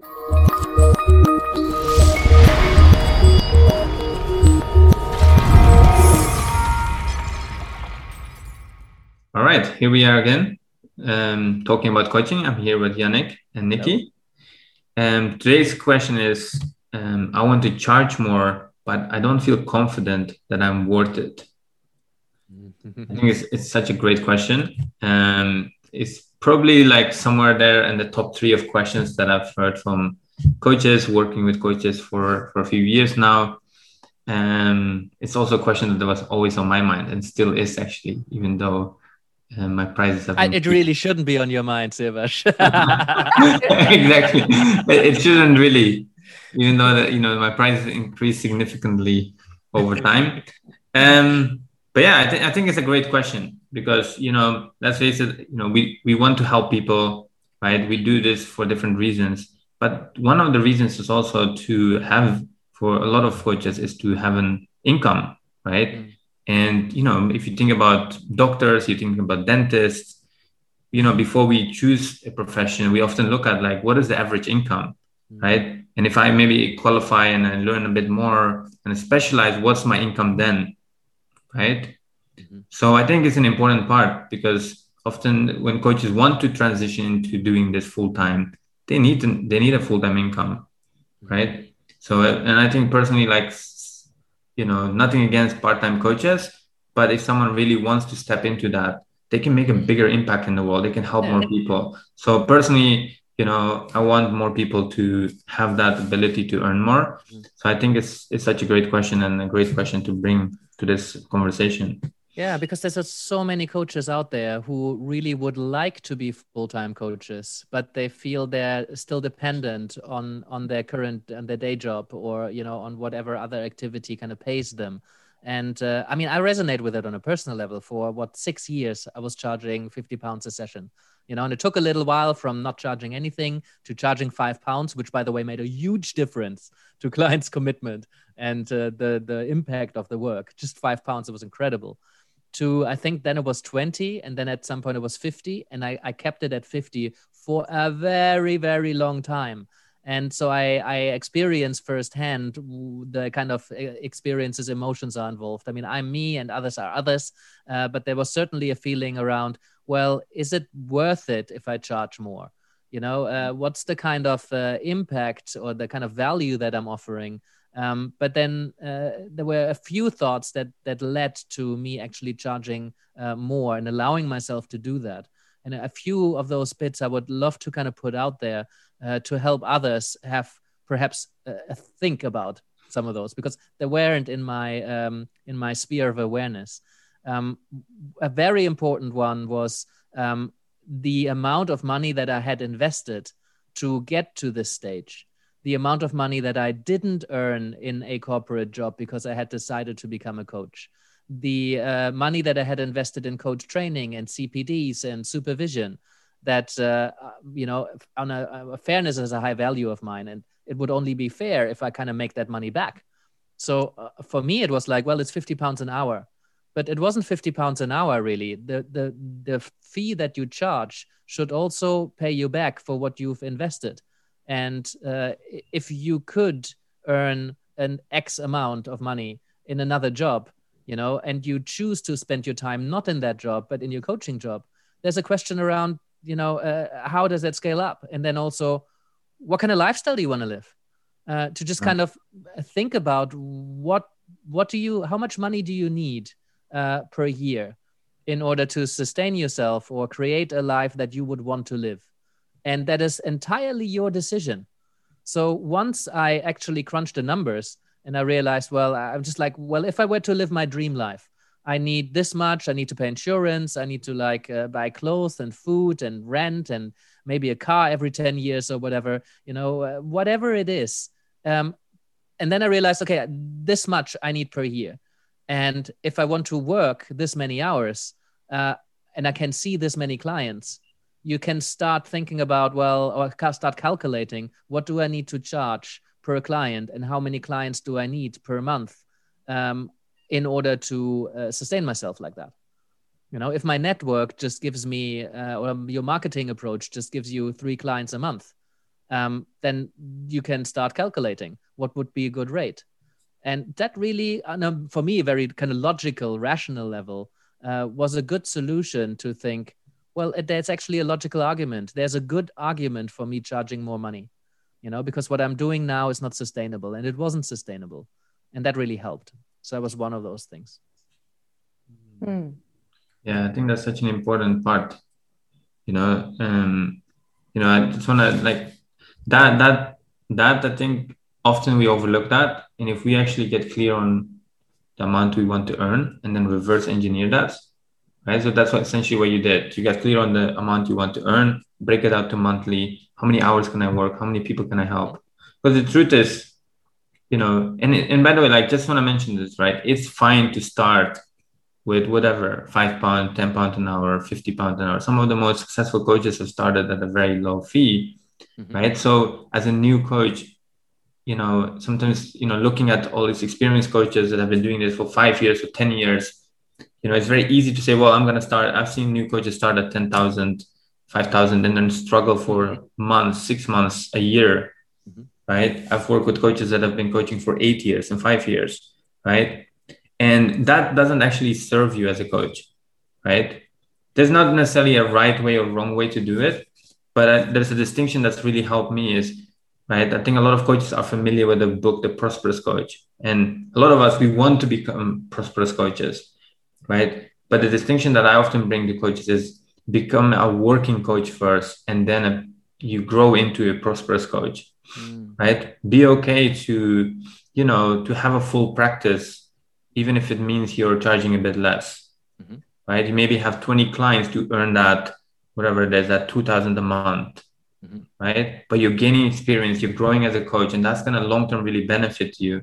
All right, here we are again, um, talking about coaching. I'm here with Yannick and Nikki. Um, today's question is um, I want to charge more, but I don't feel confident that I'm worth it. I think it's, it's such a great question. Um, it's probably like somewhere there in the top three of questions that I've heard from coaches, working with coaches for, for a few years now. Um, it's also a question that was always on my mind and still is actually, even though uh, my prices have. I, it really shouldn't be on your mind, Sivash. exactly, it, it, shouldn't really, even though that you know my prices increased significantly over time. Um, but yeah, I, th- I think it's a great question because you know, let's face it, you know, we we want to help people, right? We do this for different reasons, but one of the reasons is also to have for a lot of coaches is to have an income, right? Mm and you know, if you think about doctors, you think about dentists, you know, before we choose a profession, we often look at like what is the average income, mm-hmm. right? And if I maybe qualify and I learn a bit more and specialize, what's my income then, right? Mm-hmm. So I think it's an important part because often when coaches want to transition into doing this full time, they need to, they need a full time income, mm-hmm. right? So and I think personally, like you know nothing against part-time coaches but if someone really wants to step into that they can make a bigger impact in the world they can help more people so personally you know i want more people to have that ability to earn more so i think it's it's such a great question and a great question to bring to this conversation yeah, because there's so many coaches out there who really would like to be full-time coaches, but they feel they're still dependent on on their current and their day job or you know on whatever other activity kind of pays them. And uh, I mean, I resonate with it on a personal level. For what six years, I was charging fifty pounds a session. You know, and it took a little while from not charging anything to charging five pounds, which, by the way, made a huge difference to clients' commitment and uh, the the impact of the work. Just five pounds, it was incredible. To I think then it was 20 and then at some point it was 50 and I, I kept it at 50 for a very very long time. And so I, I experienced firsthand the kind of experiences emotions are involved. I mean i'm me and others are others uh, but there was certainly a feeling around well is it worth it if i charge more you know uh, what's the kind of uh, impact or the kind of value that i'm offering um, but then uh, there were a few thoughts that that led to me actually charging uh, more and allowing myself to do that. And a few of those bits I would love to kind of put out there uh, to help others have perhaps a, think about some of those because they weren't in my um, in my sphere of awareness. Um, a very important one was um, the amount of money that I had invested to get to this stage. The amount of money that I didn't earn in a corporate job because I had decided to become a coach, the uh, money that I had invested in coach training and CPDs and supervision, that uh, you know, on a, a, fairness is a high value of mine, and it would only be fair if I kind of make that money back. So uh, for me, it was like, well, it's fifty pounds an hour, but it wasn't fifty pounds an hour really. The the the fee that you charge should also pay you back for what you've invested and uh, if you could earn an X amount of money in another job, you know, and you choose to spend your time not in that job, but in your coaching job, there's a question around, you know, uh, how does that scale up? And then also, what kind of lifestyle do you want to live? Uh, to just kind of think about what what do you how much money do you need uh, per year in order to sustain yourself or create a life that you would want to live and that is entirely your decision. So once I actually crunched the numbers and I realized, well, I'm just like, well, if I were to live my dream life, I need this much. I need to pay insurance. I need to like uh, buy clothes and food and rent and maybe a car every 10 years or whatever, you know, uh, whatever it is. Um, and then I realized, okay, this much I need per year. And if I want to work this many hours uh, and I can see this many clients, you can start thinking about well or start calculating what do i need to charge per client and how many clients do i need per month um, in order to uh, sustain myself like that you know if my network just gives me uh, or your marketing approach just gives you three clients a month um, then you can start calculating what would be a good rate. And that really, for me, very kind of logical, rational level, uh, was a good solution to think, well, there's actually a logical argument. There's a good argument for me charging more money, you know, because what I'm doing now is not sustainable and it wasn't sustainable. And that really helped. So that was one of those things. Hmm. Yeah, I think that's such an important part. You know, um, you know, I just want to like that, that, that I think often we overlook that. And if we actually get clear on the amount we want to earn and then reverse engineer that, right? So that's what essentially what you did. You got clear on the amount you want to earn, break it out to monthly. How many hours can I work? How many people can I help? Because the truth is, you know, and and by the way, like just want to mention this, right? It's fine to start with whatever five pound, ten pound an hour, fifty pound an hour. Some of the most successful coaches have started at a very low fee, mm-hmm. right? So as a new coach, you know, sometimes you know, looking at all these experienced coaches that have been doing this for five years or ten years, you know, it's very easy to say, well, I'm going to start. I've seen new coaches start at 10,000, 5,000, and then struggle for months, six months, a year, mm-hmm. right? I've worked with coaches that have been coaching for eight years and five years, right? And that doesn't actually serve you as a coach, right? There's not necessarily a right way or wrong way to do it, but uh, there's a distinction that's really helped me is, right? I think a lot of coaches are familiar with the book, The Prosperous Coach. And a lot of us, we want to become prosperous coaches right? But the distinction that I often bring to coaches is become a working coach first, and then a, you grow into a prosperous coach, mm. right? Be okay to, you know, to have a full practice, even if it means you're charging a bit less, mm-hmm. right? You maybe have 20 clients to earn that, whatever it is, that 2000 a month. Mm-hmm. Right. But you're gaining experience, you're growing as a coach, and that's going to long term really benefit you.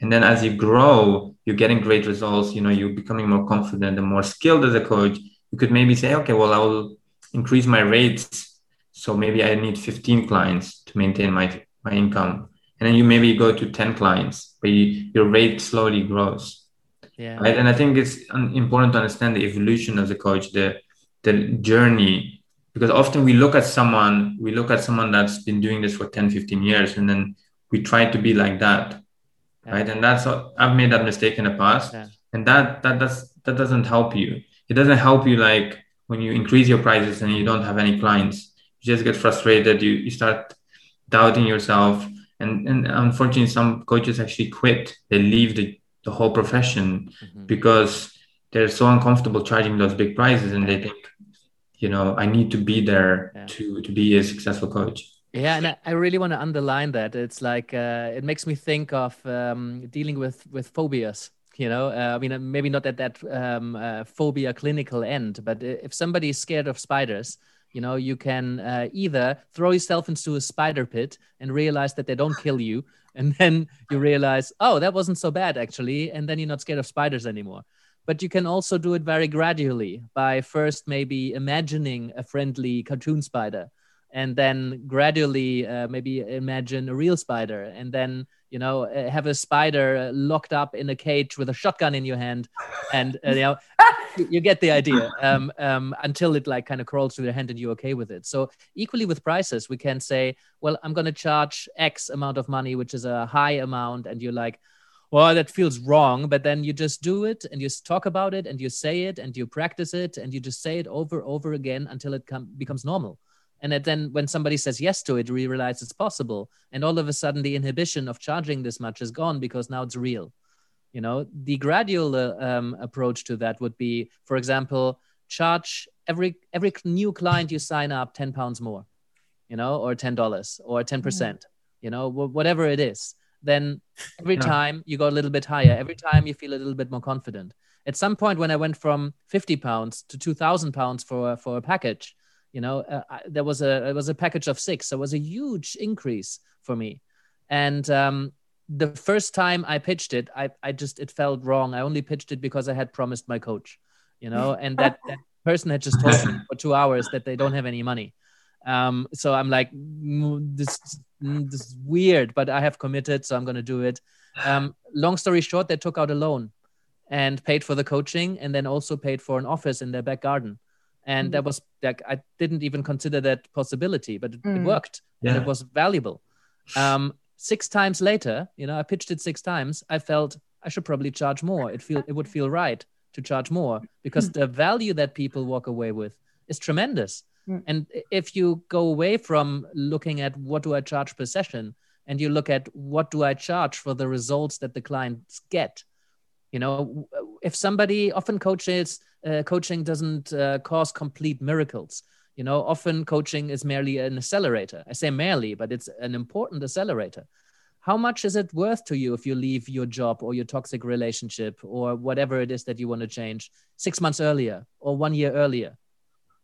And then as you grow you're getting great results you know you're becoming more confident and more skilled as a coach. You could maybe say okay well i will increase my rates so maybe i need 15 clients to maintain my my income. And then you maybe go to 10 clients but you, your rate slowly grows. Yeah. Right? And i think it's important to understand the evolution of the coach the the journey because often we look at someone we look at someone that's been doing this for 10 15 years and then we try to be like that yeah. right? And that's i've made that mistake in the past. Yeah. and that that does that doesn't help you. It doesn't help you like when you increase your prices and you don't have any clients. You just get frustrated. You, you start doubting yourself. And and unfortunately some coaches actually quit. They leave the, the whole profession mm-hmm. because they're so uncomfortable charging those big prices and they think you know i need to be there yeah. to to be a successful coach yeah, and I really want to underline that. It's like uh, it makes me think of um, dealing with with phobias. You know, uh, I mean, maybe not at that um, uh, phobia clinical end, but if somebody is scared of spiders, you know, you can uh, either throw yourself into a spider pit and realize that they don't kill you, and then you realize, oh, that wasn't so bad actually, and then you're not scared of spiders anymore but you can also do it very gradually by first maybe imagining a friendly cartoon spider and then gradually uh, maybe imagine a real spider and then you know uh, have a spider locked up in a cage with a shotgun in your hand and uh, you know you get the idea um, um, until it like kind of crawls through your hand and you're okay with it. So equally with prices we can say well i'm going to charge x amount of money which is a high amount and you're like well that feels wrong but then you just do it and you talk about it and you say it and you practice it and you just say it over over again until it com- becomes normal. And then when somebody says yes to it we realize it's possible. And all of a sudden the inhibition of charging this much is gone because now it's real. You know the gradual uh, um, approach to that would be for example charge every every new client you sign up 10 pounds more you know or $10 or 10% mm-hmm. you know whatever it is then every yeah. time you go a little bit higher every time you feel a little bit more confident. At some point when i went from 50 pounds to 2000 pounds for for a package you know uh, I, there was a it was a package of six. So it was a huge increase for me. And um, the first time i pitched it I, I just it felt wrong. I only pitched it because i had promised my coach you know and that, that person had just told me for two hours that they don't have any money um, so i'm like mm, this, mm, this is weird but i have committed so i'm going to do it um, long story short they took out a loan and paid for the coaching and then also paid for an office in their back garden and mm. that was like i didn't even consider that possibility but it, mm. it worked yeah. and it was valuable um, six times later you know i pitched it six times i felt i should probably charge more it feel it would feel right to charge more because mm. the value that people walk away with is tremendous mm. and if you go away from looking at what do i charge per session and you look at what do i charge for the results that the clients get you know if somebody often coaches uh, coaching doesn't uh, cause complete miracles. You know, often coaching is merely an accelerator. I say merely, but it's an important accelerator. How much is it worth to you if you leave your job or your toxic relationship or whatever it is that you want to change six months earlier or one year earlier?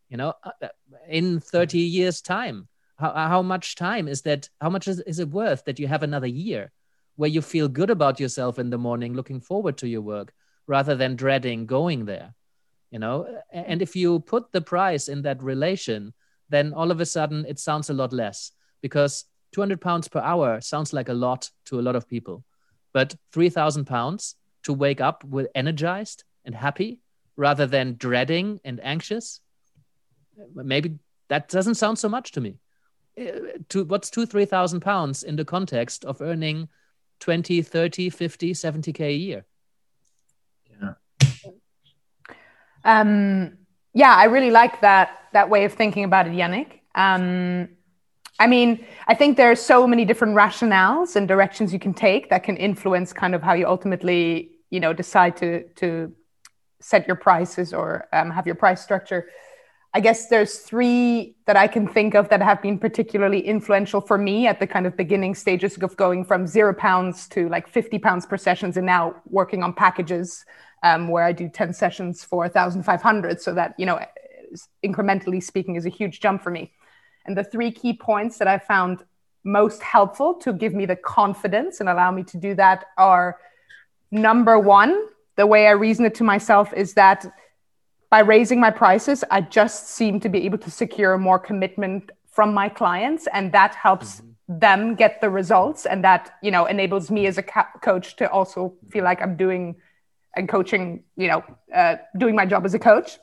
You know, uh, uh, in 30 years' time, how, how much time is that? How much is, is it worth that you have another year where you feel good about yourself in the morning, looking forward to your work rather than dreading going there? you know and if you put the price in that relation then all of a sudden it sounds a lot less because 200 pounds per hour sounds like a lot to a lot of people but 3000 pounds to wake up with energized and happy rather than dreading and anxious maybe that doesn't sound so much to me uh, to what's two three thousand pounds in the context of earning 20 30 50 70k a year Um, yeah, I really like that that way of thinking about it, Yannick. Um, I mean, I think there are so many different rationales and directions you can take that can influence kind of how you ultimately, you know, decide to to set your prices or um, have your price structure. I guess there's three that I can think of that have been particularly influential for me at the kind of beginning stages of going from zero pounds to like 50 pounds per sessions and now working on packages um, where I do 10 sessions for 1,500. So that, you know, incrementally speaking, is a huge jump for me. And the three key points that I found most helpful to give me the confidence and allow me to do that are number one, the way I reason it to myself is that by raising my prices, I just seem to be able to secure more commitment from my clients, and that helps mm-hmm. them get the results, and that you know enables me as a ca- coach to also feel like I'm doing and coaching, you know, uh, doing my job as a coach.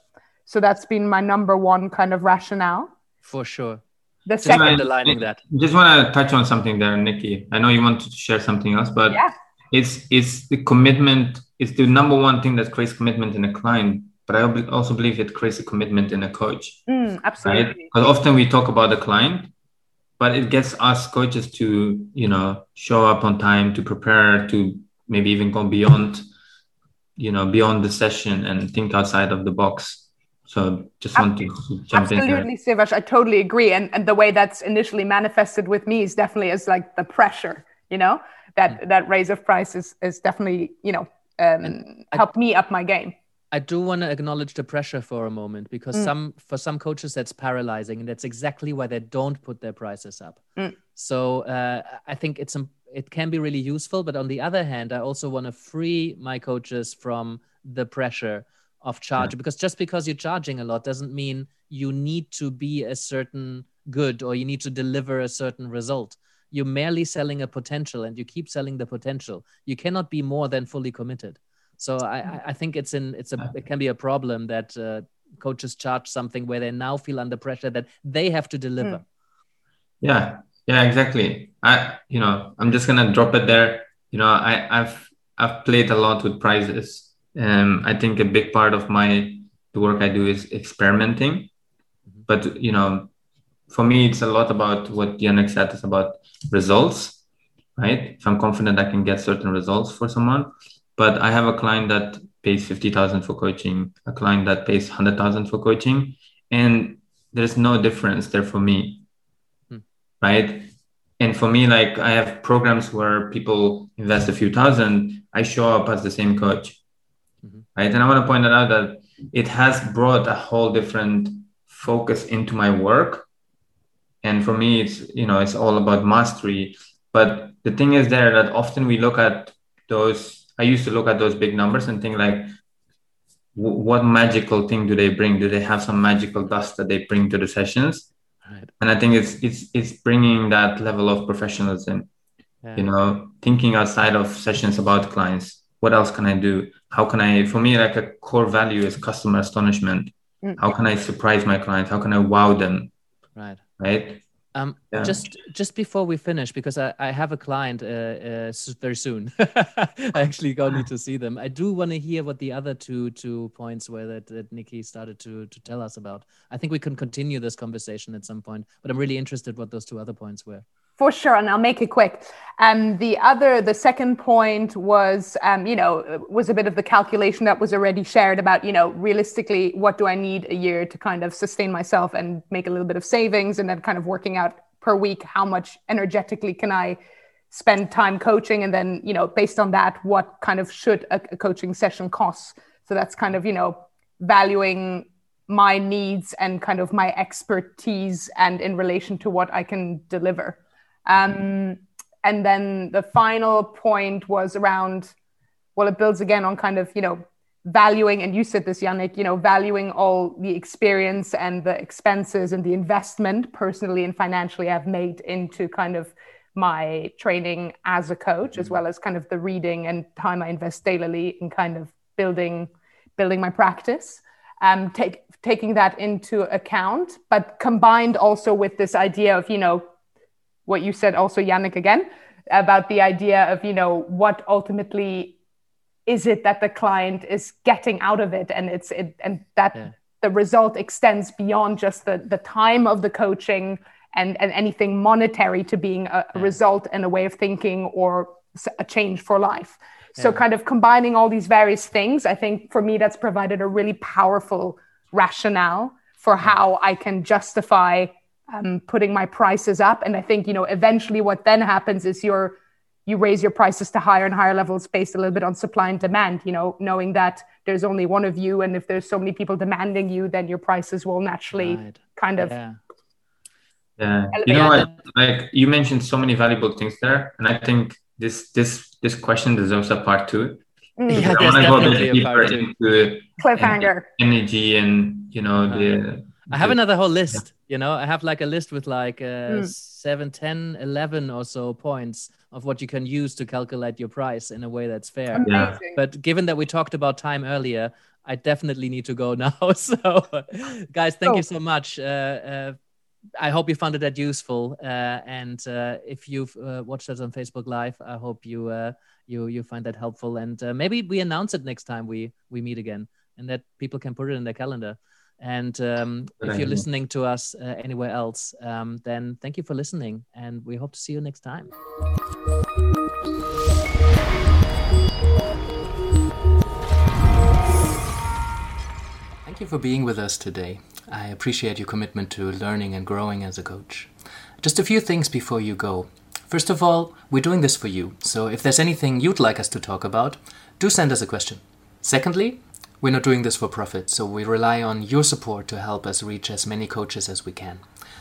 So that's been my number one kind of rationale. For sure. The just second underlining that. Just want to touch on something there, Nikki. I know you want to share something else, but yeah. it's it's the commitment. It's the number one thing that creates commitment in a client. But I also believe it creates a commitment in a coach. Mm, absolutely. Right? Because often we talk about the client, but it gets us coaches to you know show up on time, to prepare, to maybe even go beyond you know beyond the session and think outside of the box so just want to jump absolutely, in absolutely sivash i totally agree and and the way that's initially manifested with me is definitely as like the pressure you know that mm-hmm. that raise of price is, is definitely you know um, helped me up my game I do want to acknowledge the pressure for a moment because mm. some for some coaches that's paralyzing, and that's exactly why they don't put their prices up. Mm. So uh, I think it's it can be really useful, but on the other hand, I also want to free my coaches from the pressure of charge yeah. because just because you're charging a lot doesn't mean you need to be a certain good or you need to deliver a certain result. You're merely selling a potential, and you keep selling the potential. You cannot be more than fully committed. So I, I think it's in it's a it can be a problem that uh, coaches charge something where they now feel under pressure that they have to deliver. Hmm. Yeah, yeah, exactly. I you know I'm just gonna drop it there. You know I I've I've played a lot with prizes. Um, I think a big part of my the work I do is experimenting. Mm-hmm. But you know, for me, it's a lot about what Yannick said. is about results, right? If I'm confident I can get certain results for someone, but I have a client that pays 50,000 for coaching, a client that pays 100,000 for coaching, and there's no difference there for me. Hmm. Right. And for me, like I have programs where people invest a few thousand, I show up as the same coach. Mm-hmm. Right. And I want to point out that it has brought a whole different focus into my work. And for me, it's, you know, it's all about mastery. But the thing is there that often we look at those I used to look at those big numbers and think like, what magical thing do they bring? Do they have some magical dust that they bring to the sessions? Right. And I think it's it's it's bringing that level of professionalism. Yeah. You know, thinking outside of sessions about clients. What else can I do? How can I? For me, like a core value is customer astonishment. mm. how can I surprise my clients? How can I wow them? Right. Right. Um, yeah. Just just before we finish, because I, I have a client uh, uh, very soon. I actually go need to see them. I do want to hear what the other two two points were that, that Nikki started to to tell us about. I think we can continue this conversation at some point, but I'm really interested what those two other points were. For sure, and I'll make it quick. Um, the other, the second point was, um, you know, was a bit of the calculation that was already shared about, you know, realistically, what do I need a year to kind of sustain myself and make a little bit of savings, and then kind of working out per week how much energetically can I spend time coaching, and then, you know, based on that, what kind of should a, a coaching session cost? So that's kind of, you know, valuing my needs and kind of my expertise and in relation to what I can deliver. Um, and then the final point was around, well, it builds again on kind of, you know, valuing, and you said this, Yannick, you know, valuing all the experience and the expenses and the investment personally and financially I've made into kind of my training as a coach, as mm-hmm. well as kind of the reading and time I invest daily in kind of building building my practice. Um, take, taking that into account, but combined also with this idea of, you know, what you said also Yannick again about the idea of you know what ultimately is it that the client is getting out of it and it's it and that yeah. the result extends beyond just the the time of the coaching and and anything monetary to being a, yeah. result and a way of thinking or a change for life yeah. so kind of combining all these various things i think for me that's provided a really powerful rationale for how i can justify um, putting my prices up. And I think, you know, eventually what then happens is you're, you raise your prices to higher and higher levels based a little bit on supply and demand, you know, knowing that there's only one of you. And if there's so many people demanding you, then your prices will naturally right. kind of. Yeah. yeah. You know what? Like you mentioned so many valuable things there. And I think this, this, this question deserves a part two. Mm. Yeah, I want to go a bit deeper into cliffhanger energy and, you know, the, I have another whole list. You know, I have like a list with like uh, mm. 7, 10, 11 or so points of what you can use to calculate your price in a way that's fair. Yeah. But given that we talked about time earlier, I definitely need to go now. So, guys, thank oh. you so much. Uh, uh, I hope you found it that useful. Uh, and uh, if you've uh, watched us on Facebook Live, I hope you uh, you you find that helpful. And uh, maybe we announce it next time we we meet again, and that people can put it in their calendar. And um, if you're listening to us uh, anywhere else, um, then thank you for listening. And we hope to see you next time. Thank you for being with us today. I appreciate your commitment to learning and growing as a coach. Just a few things before you go. First of all, we're doing this for you, so if there's anything you'd like us to talk about, do send us a question. Secondly, we're not doing this for profit, so we rely on your support to help us reach as many coaches as we can.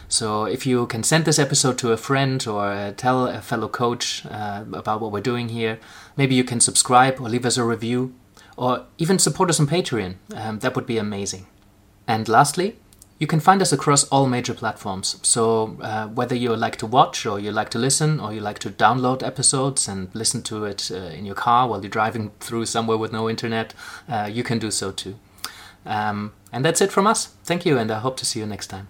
So if you can send this episode to a friend or uh, tell a fellow coach uh, about what we're doing here, maybe you can subscribe or leave us a review or even support us on Patreon. Um, that would be amazing. And lastly, you can find us across all major platforms. So, uh, whether you like to watch, or you like to listen, or you like to download episodes and listen to it uh, in your car while you're driving through somewhere with no internet, uh, you can do so too. Um, and that's it from us. Thank you, and I hope to see you next time.